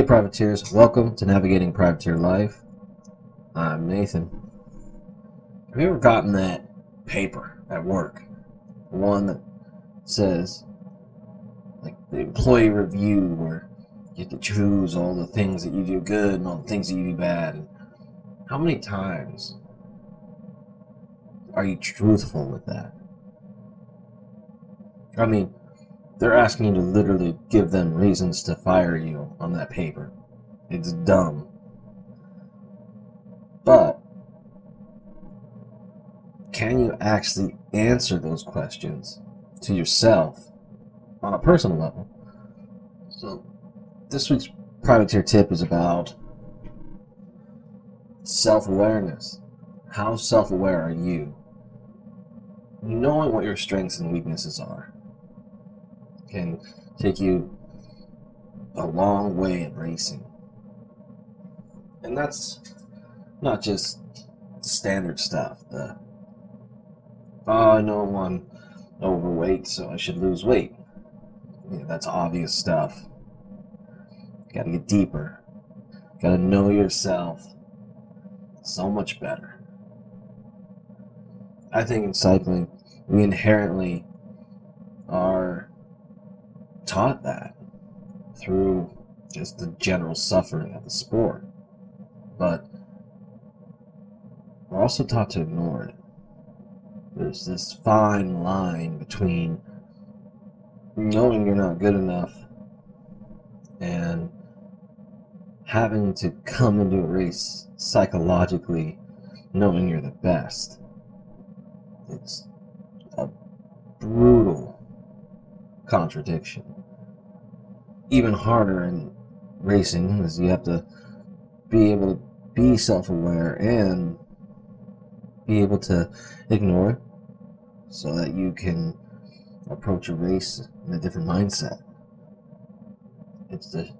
Hey, privateers, welcome to Navigating Privateer Life. I'm Nathan. Have you ever gotten that paper at work? One that says, like, the employee review, where you get to choose all the things that you do good and all the things that you do bad. And how many times are you truthful with that? I mean, they're asking you to literally give them reasons to fire you on that paper. It's dumb. But can you actually answer those questions to yourself on a personal level? So, this week's privateer tip is about self awareness. How self aware are you? Knowing what your strengths and weaknesses are can take you a long way in racing. And that's not just standard stuff. The oh, I know I'm overweight, so I should lose weight. Yeah, that's obvious stuff. Got to get deeper. Got to know yourself so much better. I think in cycling, we inherently are taught that through just the general suffering of the sport. But we're also taught to ignore it. There's this fine line between knowing you're not good enough and having to come into a race psychologically knowing you're the best. It's a brutal contradiction even harder in racing is you have to be able to be self-aware and be able to ignore it so that you can approach a race in a different mindset. It's the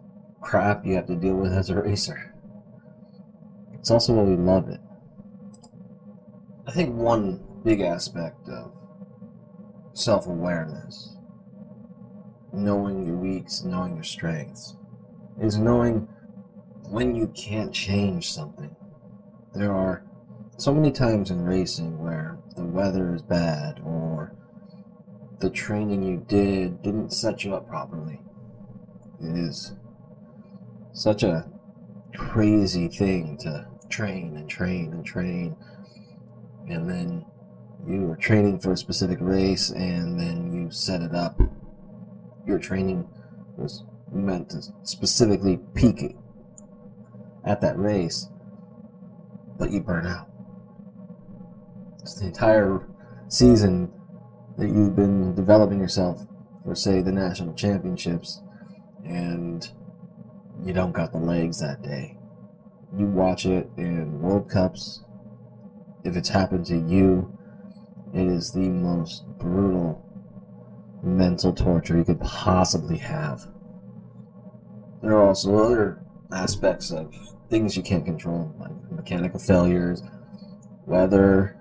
crap you have to deal with as a racer. It's also why we love it. I think one big aspect of self awareness knowing your weaks, knowing your strengths, is knowing when you can't change something. There are so many times in racing where the weather is bad or the training you did didn't set you up properly. It is such a crazy thing to train and train and train and then you are training for a specific race and then you set it up your training was meant to specifically peak at that race, but you burn out. It's the entire season that you've been developing yourself for, say, the national championships, and you don't got the legs that day. You watch it in World Cups. If it's happened to you, it is the most brutal mental torture you could possibly have. There are also other aspects of things you can't control, like mechanical failures, weather,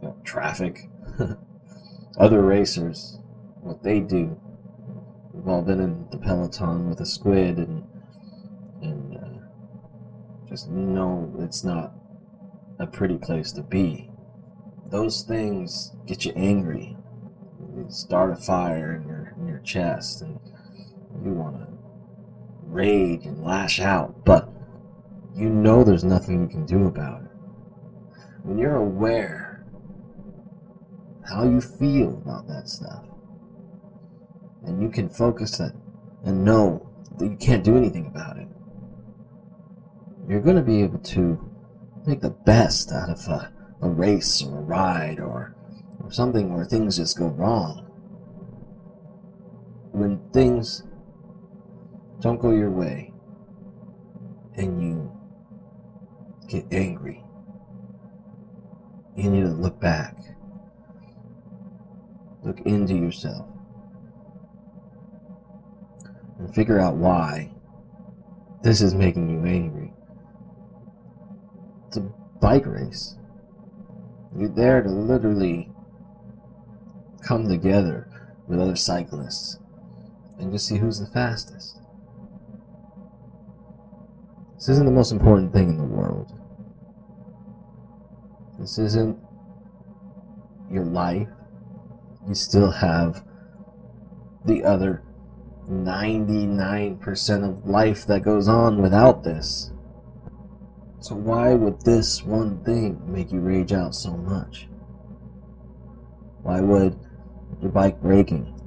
you know, traffic, other racers, what they do. We've all been in the peloton with a squid, and and uh, just know it's not a pretty place to be. Those things get you angry start a fire in your in your chest and you want to rage and lash out, but you know there's nothing you can do about it. When you're aware how you feel about that stuff, and you can focus it and know that you can't do anything about it, you're going to be able to make the best out of a, a race or a ride or or something where things just go wrong. When things don't go your way and you get angry, you need to look back, look into yourself, and figure out why this is making you angry. It's a bike race. You're there to literally come together with other cyclists and just see who's the fastest. This isn't the most important thing in the world. This isn't your life. You still have the other 99% of life that goes on without this. So, why would this one thing make you rage out so much? Why would your bike breaking?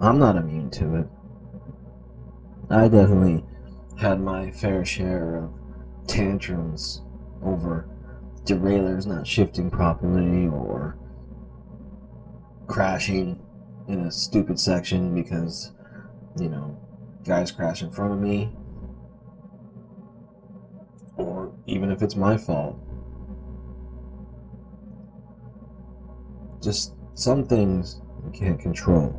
I'm not immune to it. I definitely had my fair share of tantrums over derailleurs not shifting properly or crashing in a stupid section because, you know, guys crash in front of me. Or even if it's my fault. Just some things you can't control.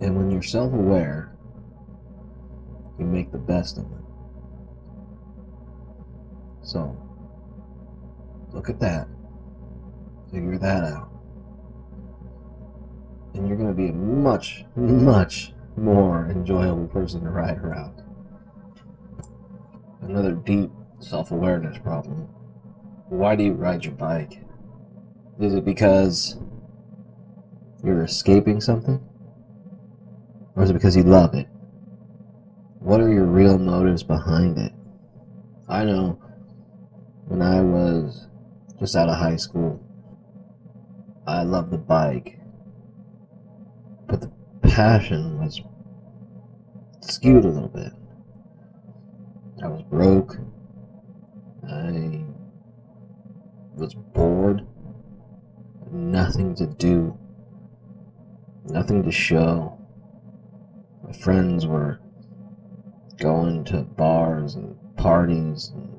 And when you're self aware, you make the best of it. So, look at that. Figure that out. And you're going to be a much, much more enjoyable person to ride around. Another deep self awareness problem. Why do you ride your bike? Is it because you're escaping something? Or is it because you love it? What are your real motives behind it? I know when I was just out of high school, I loved the bike. But the passion was skewed a little bit. I was broke. I was bored. Nothing to do. Nothing to show. My friends were going to bars and parties and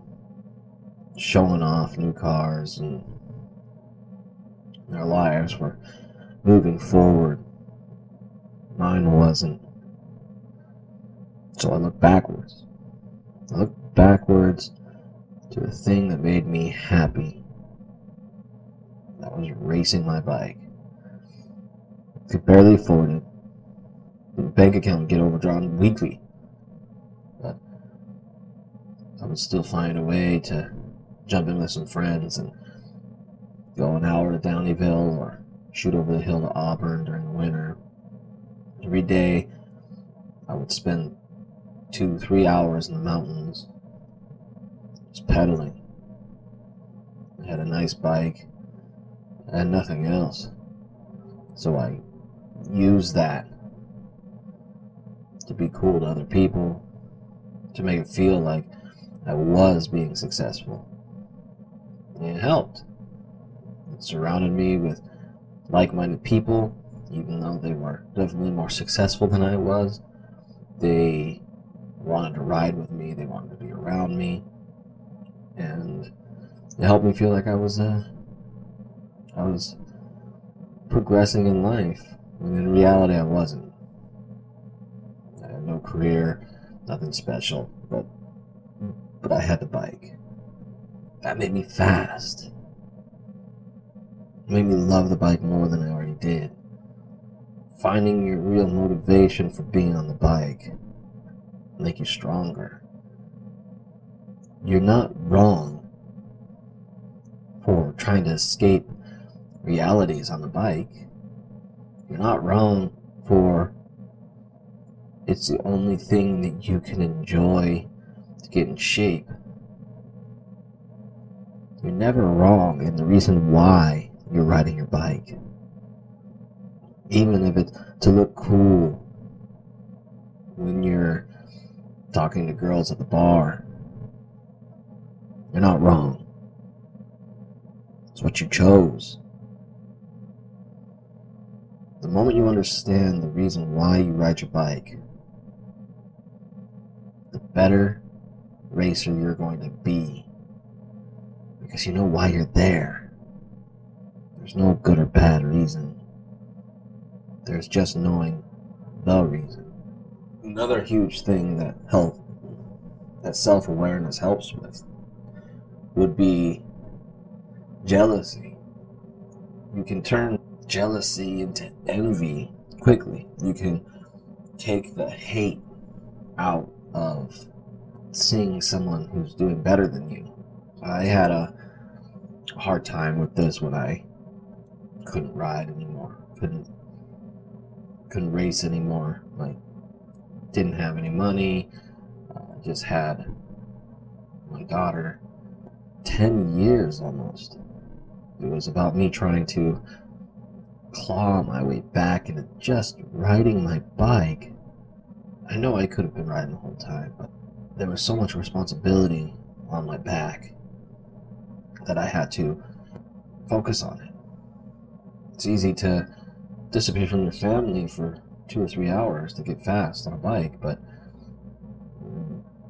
showing off new cars and their lives were moving forward. Mine wasn't. So I looked backwards. I looked backwards to a thing that made me happy. Was racing my bike. Could barely afford it bank account would get overdrawn weekly. But I would still find a way to jump in with some friends and go an hour to Downieville or shoot over the hill to Auburn during the winter. Every day I would spend two, three hours in the mountains just pedaling. I had a nice bike. Had nothing else. So I used that to be cool to other people, to make it feel like I was being successful. And it helped. It surrounded me with like minded people, even though they were definitely more successful than I was. They wanted to ride with me, they wanted to be around me, and it helped me feel like I was uh, I was progressing in life when in reality I wasn't I had no career, nothing special, but but I had the bike. That made me fast. It made me love the bike more than I already did. Finding your real motivation for being on the bike make you stronger. You're not wrong for trying to escape realities on the bike. You're not wrong for it's the only thing that you can enjoy to get in shape. You're never wrong in the reason why you're riding your bike. Even if it's to look cool when you're talking to girls at the bar. You're not wrong. It's what you chose. The moment you understand the reason why you ride your bike, the better racer you're going to be. Because you know why you're there. There's no good or bad reason. There's just knowing the reason. Another huge thing that help that self-awareness helps with would be jealousy. You can turn jealousy into envy quickly. You can take the hate out of seeing someone who's doing better than you. I had a hard time with this when I couldn't ride anymore. Couldn't couldn't race anymore. Like didn't have any money. Uh, just had my daughter 10 years almost. It was about me trying to claw my way back into just riding my bike. I know I could have been riding the whole time, but there was so much responsibility on my back that I had to focus on it. It's easy to disappear from your family for two or three hours to get fast on a bike, but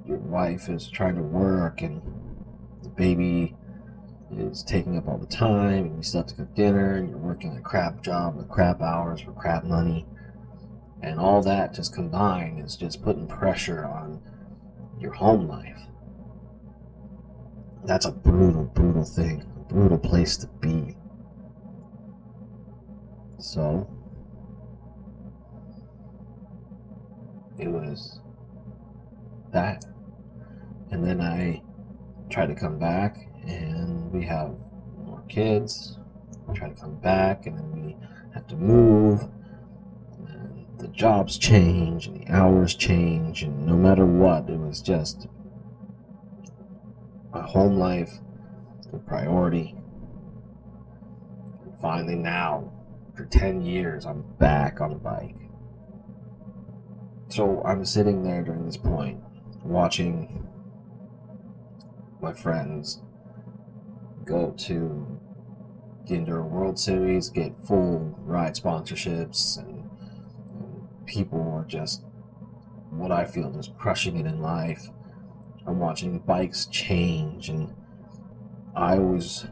your wife is trying to work and the baby is taking up all the time and you still have to cook dinner and you're working a crap job with crap hours for crap money. And all that just combined is just putting pressure on your home life. That's a brutal brutal thing a brutal place to be. So it was that and then i tried to come back and we have more kids. We try to come back, and then we have to move. And the jobs change, and the hours change, and no matter what, it was just my home life, the priority. And finally, now, for 10 years, I'm back on the bike. So I'm sitting there during this point, watching my friends go to the Enduro World Series, get full ride sponsorships, and, and people are just what I feel is crushing it in life. I'm watching bikes change, and I always,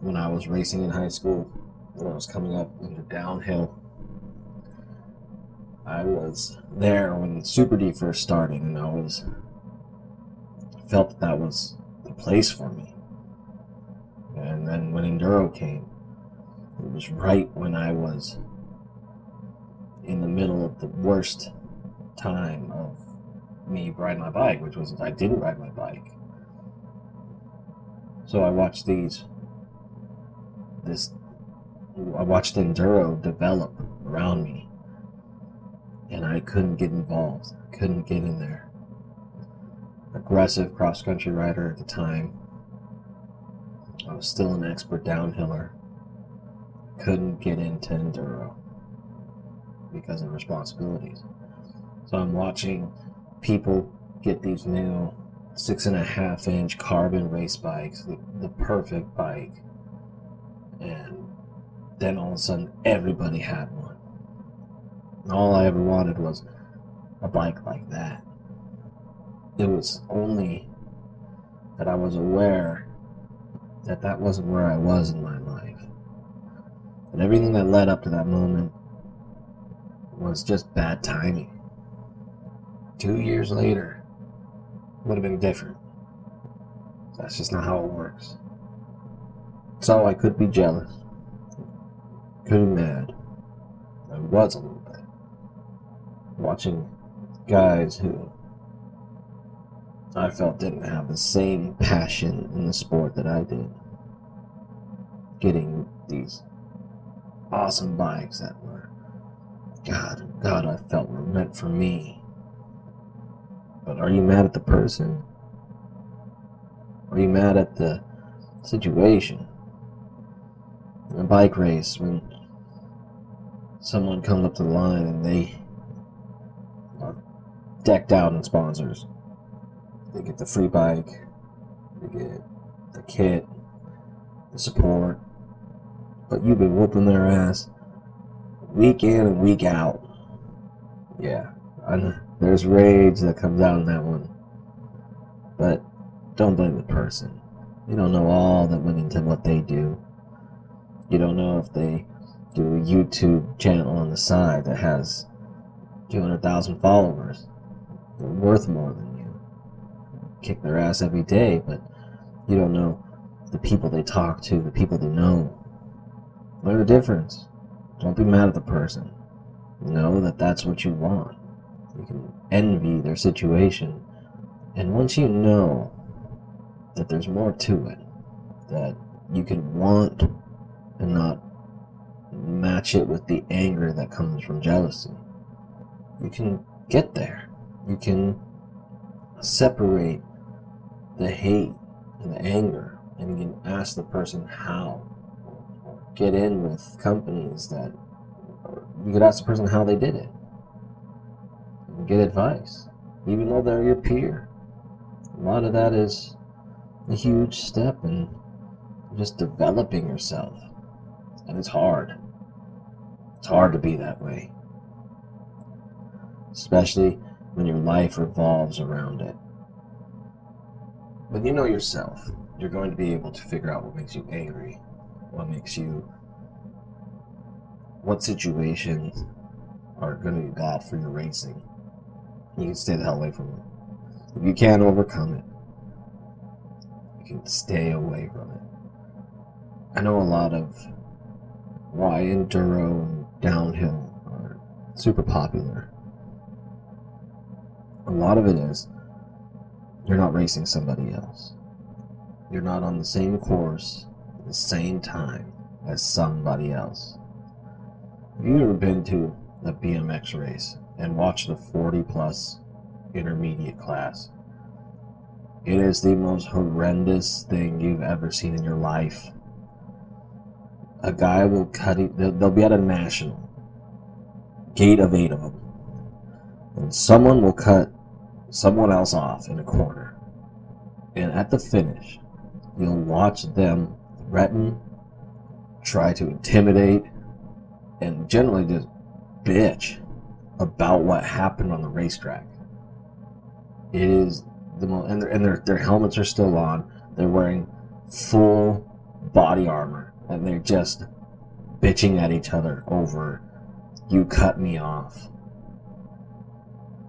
when I was racing in high school, when I was coming up into downhill, I was there when Super D first started, and I was felt that, that was the place for me. And then when Enduro came, it was right when I was in the middle of the worst time of me riding my bike, which was I didn't ride my bike. So I watched these, this, I watched Enduro develop around me, and I couldn't get involved. I couldn't get in there. Aggressive cross country rider at the time, I was still an expert downhiller. Couldn't get into enduro because of responsibilities. So I'm watching people get these new six and a half inch carbon race bikes, the, the perfect bike. And then all of a sudden, everybody had one. All I ever wanted was a bike like that. It was only that I was aware that that wasn't where I was in my life. And everything that led up to that moment was just bad timing. Two years later would have been different. That's just not how it works. So I could be jealous, could be mad. I was a little bit. Watching guys who I felt didn't have the same passion in the sport that I did. Getting these awesome bikes that were, God, God, I felt were meant for me. But are you mad at the person? Are you mad at the situation? In a bike race, when someone comes up to the line and they are decked out in sponsors they get the free bike, they get the kit, the support, but you've been whooping their ass week in and week out. Yeah, there's rage that comes out in that one. But don't blame the person. You don't know all that went into what they do. You don't know if they do a YouTube channel on the side that has 200,000 followers. They're worth more than kick their ass every day, but you don't know the people they talk to, the people they know. Learn the difference. Don't be mad at the person. Know that that's what you want. You can envy their situation. And once you know that there's more to it, that you can want and not match it with the anger that comes from jealousy, you can get there. You can separate the hate and the anger, and you can ask the person how. Get in with companies that you could ask the person how they did it. Get advice, even though they're your peer. A lot of that is a huge step in just developing yourself. And it's hard. It's hard to be that way. Especially when your life revolves around it. When you know yourself, you're going to be able to figure out what makes you angry, what makes you, what situations are going to be bad for your racing. You can stay the hell away from it. If you can't overcome it, you can stay away from it. I know a lot of why enduro and downhill are super popular. A lot of it is you're not racing somebody else. You're not on the same course at the same time as somebody else. Have you ever been to a BMX race and watched the 40 plus intermediate class? It is the most horrendous thing you've ever seen in your life. A guy will cut it, they'll be at a national, gate of eight of them, and someone will cut someone else off in a corner. And at the finish, you'll watch them threaten, try to intimidate, and generally just bitch about what happened on the racetrack. It is the most, and, and their, their helmets are still on. They're wearing full body armor, and they're just bitching at each other over, you cut me off.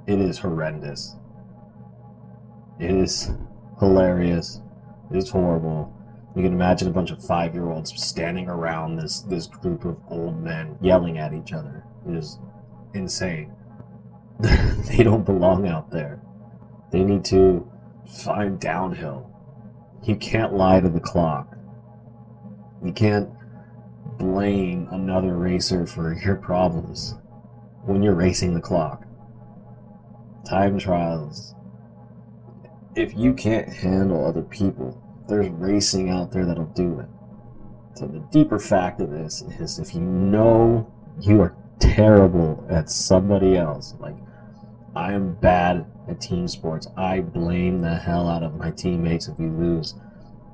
It is horrendous. It is hilarious. It is horrible. You can imagine a bunch of five year olds standing around this, this group of old men yelling at each other. It is insane. they don't belong out there. They need to find downhill. You can't lie to the clock. You can't blame another racer for your problems when you're racing the clock. Time trials if you can't handle other people, there's racing out there that'll do it. So the deeper fact of this is if you know you are terrible at somebody else, like I am bad at team sports, I blame the hell out of my teammates if we lose.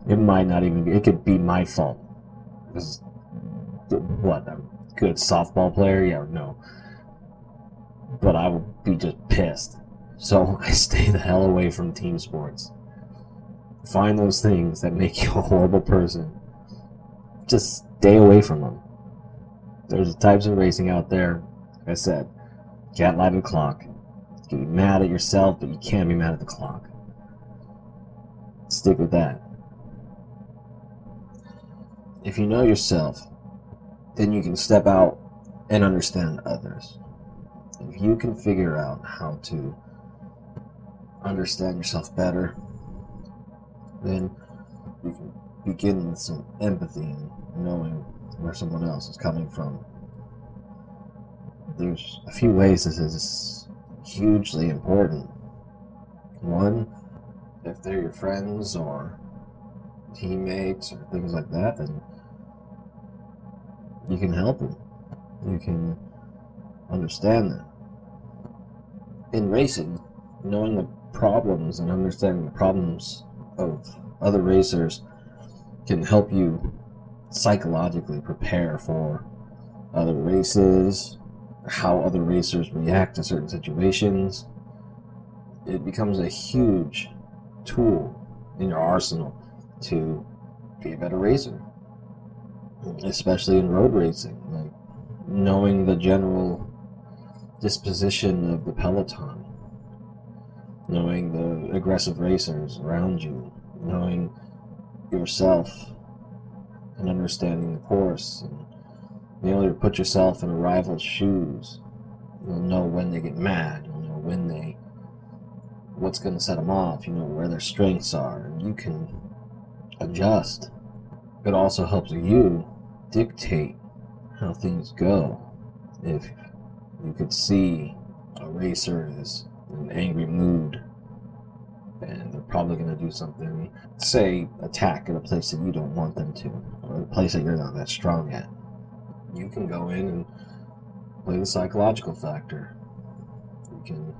It might not even be, it could be my fault. Because, what, I'm a good softball player? Yeah, no. But I would be just pissed so I stay the hell away from team sports. Find those things that make you a horrible person. Just stay away from them. There's types of racing out there, like I said, can't lie to the clock. You can be mad at yourself, but you can't be mad at the clock. Stick with that. If you know yourself, then you can step out and understand others. If you can figure out how to understand yourself better, then you can begin with some empathy and knowing where someone else is coming from. There's a few ways this is hugely important. One, if they're your friends or teammates or things like that, then you can help them. You can understand them. In racing, knowing the problems and understanding the problems of other racers can help you psychologically prepare for other races, how other racers react to certain situations. It becomes a huge tool in your arsenal to be a better racer, especially in road racing. Like knowing the general disposition of the peloton knowing the aggressive racers around you, knowing yourself, and understanding the course, and being able to put yourself in a rival's shoes. You'll know when they get mad. You'll know when they, what's going to set them off, you know, where their strengths are, and you can adjust. It also helps you dictate how things go. If you could see a racer is angry mood and they're probably going to do something, say, attack at a place that you don't want them to, or a place that you're not that strong at. You can go in and play the psychological factor. You can,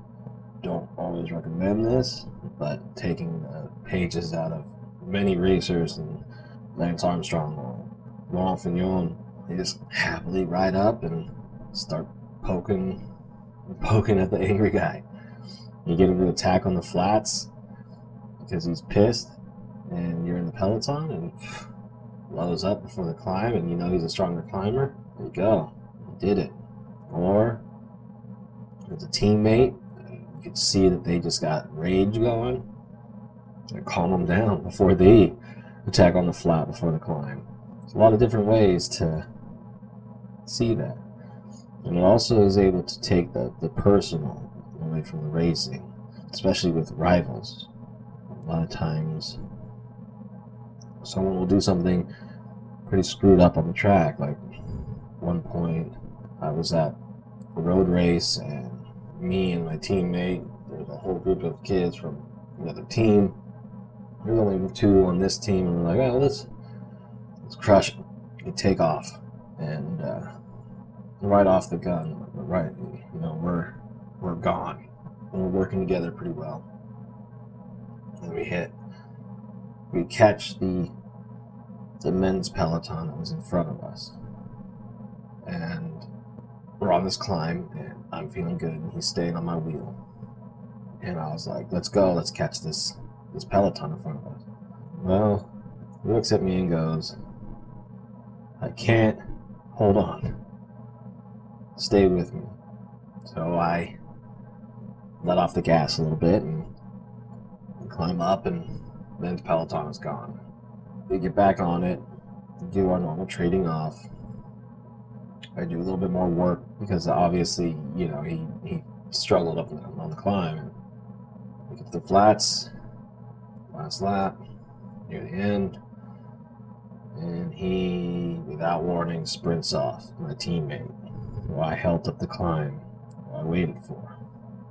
don't always recommend this, but taking the pages out of many racers and Lance Armstrong or Laurent Fignon, they just happily ride up and start poking, poking at the angry guy. You get him to attack on the flats because he's pissed, and you're in the peloton and blows up before the climb, and you know he's a stronger climber. There you go, you did it. Or as a teammate, you could see that they just got rage going. And calm them down before they attack on the flat before the climb. There's a lot of different ways to see that. And it also is able to take the, the personal away from the racing, especially with rivals. A lot of times, someone will do something pretty screwed up on the track. Like, one point, I was at a road race, and me and my teammate, there's a whole group of kids from another team. There's only two on this team, and we're like, oh, let's let's crush it. We take off, and uh, right off the gun, right, you know, we're we're gone, and we're working together pretty well. And we hit, we catch the the men's peloton that was in front of us, and we're on this climb, and I'm feeling good, and he's staying on my wheel, and I was like, "Let's go, let's catch this this peloton in front of us." Well, he looks at me and goes, "I can't hold on." stay with me. So I let off the gas a little bit and climb up, and then the Peloton is gone. We get back on it, do our normal trading off. I do a little bit more work because obviously, you know, he, he struggled up on the climb. We get to the flats, last lap, near the end, and he, without warning, sprints off my teammate who I helped up the climb, who I waited for,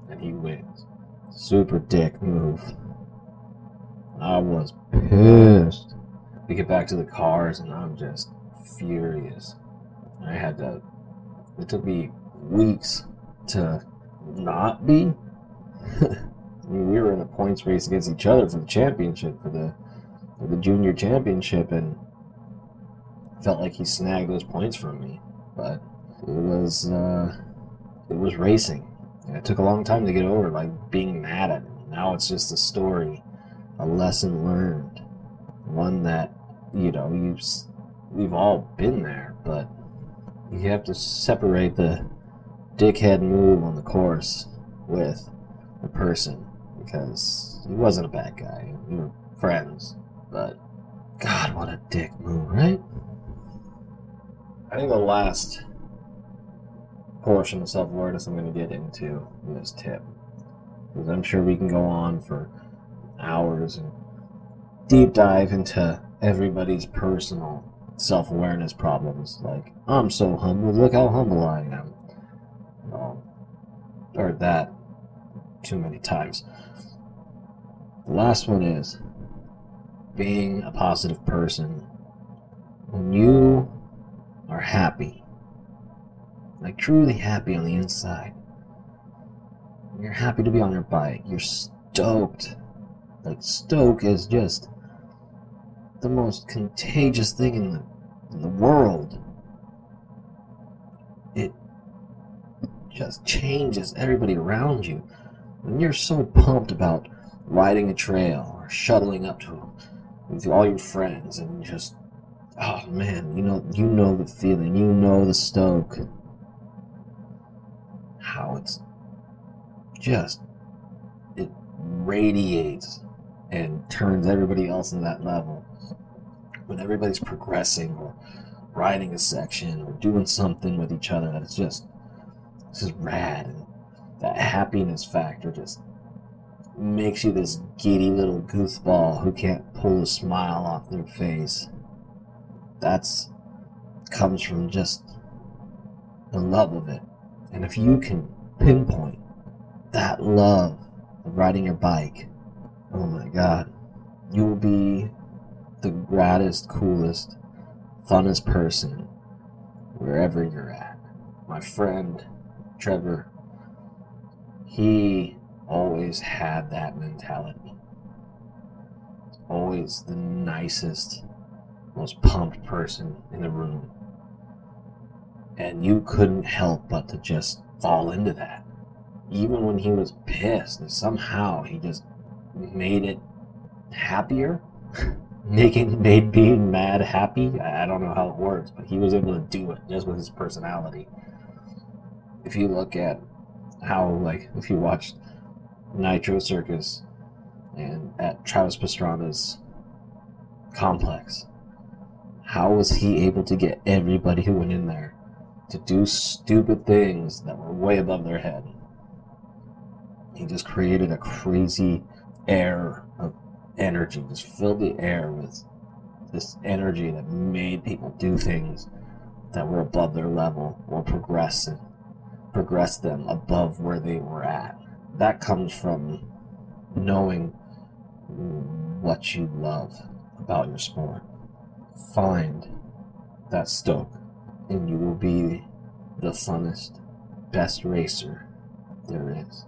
and he wins. Super dick move. I was pissed. We get back to the cars, and I'm just furious. I had to. It took me weeks to not be. I mean, we were in a points race against each other for the championship, for the for the junior championship, and felt like he snagged those points from me. But it was uh, it was racing. It took a long time to get over like being mad at him. Now it's just a story, a lesson learned, one that you know you've we've all been there, but you have to separate the dickhead move on the course with the person because he wasn't a bad guy. We were friends, but God, what a dick move, right? I think the last portion of self awareness I'm going to get into in this tip. Because I'm sure we can go on for hours and deep dive into everybody's personal self awareness problems. Like, I'm so humble, look how humble I am. Um, heard that too many times. The last one is being a positive person. When you are happy, like truly happy on the inside. You're happy to be on your bike. You're stoked. Like stoke is just the most contagious thing in the in the world. It just changes everybody around you. When you're so pumped about riding a trail or shuttling up to with all your friends and just oh man, you know you know the feeling, you know the stoke how it's just it radiates and turns everybody else in that level. When everybody's progressing or riding a section or doing something with each other that is just it's just rad and that happiness factor just makes you this giddy little goofball who can't pull a smile off their face. That's comes from just the love of it. And if you can pinpoint that love of riding your bike, oh my god, you will be the graddest, coolest, funnest person wherever you're at. My friend Trevor, he always had that mentality. Always the nicest, most pumped person in the room. And you couldn't help but to just fall into that. Even when he was pissed, and somehow he just made it happier. Making made being mad happy. I don't know how it works, but he was able to do it just with his personality. If you look at how like if you watched Nitro Circus and at Travis Pastrana's complex. How was he able to get everybody who went in there to do stupid things that were way above their head? He just created a crazy air of energy, just filled the air with this energy that made people do things that were above their level or progress progress them above where they were at that comes from knowing what you love about your sport. Find that stoke, and you will be the funnest, best racer there is.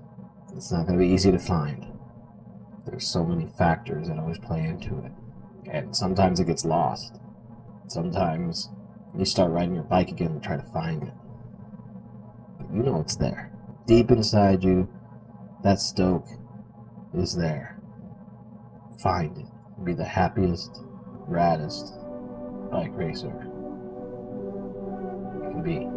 It's not going to be easy to find. There's so many factors that always play into it. And sometimes it gets lost. Sometimes you start riding your bike again to try to find it. But you know it's there. Deep inside you, that Stoke is there. Find it. Be the happiest, raddest bike racer be.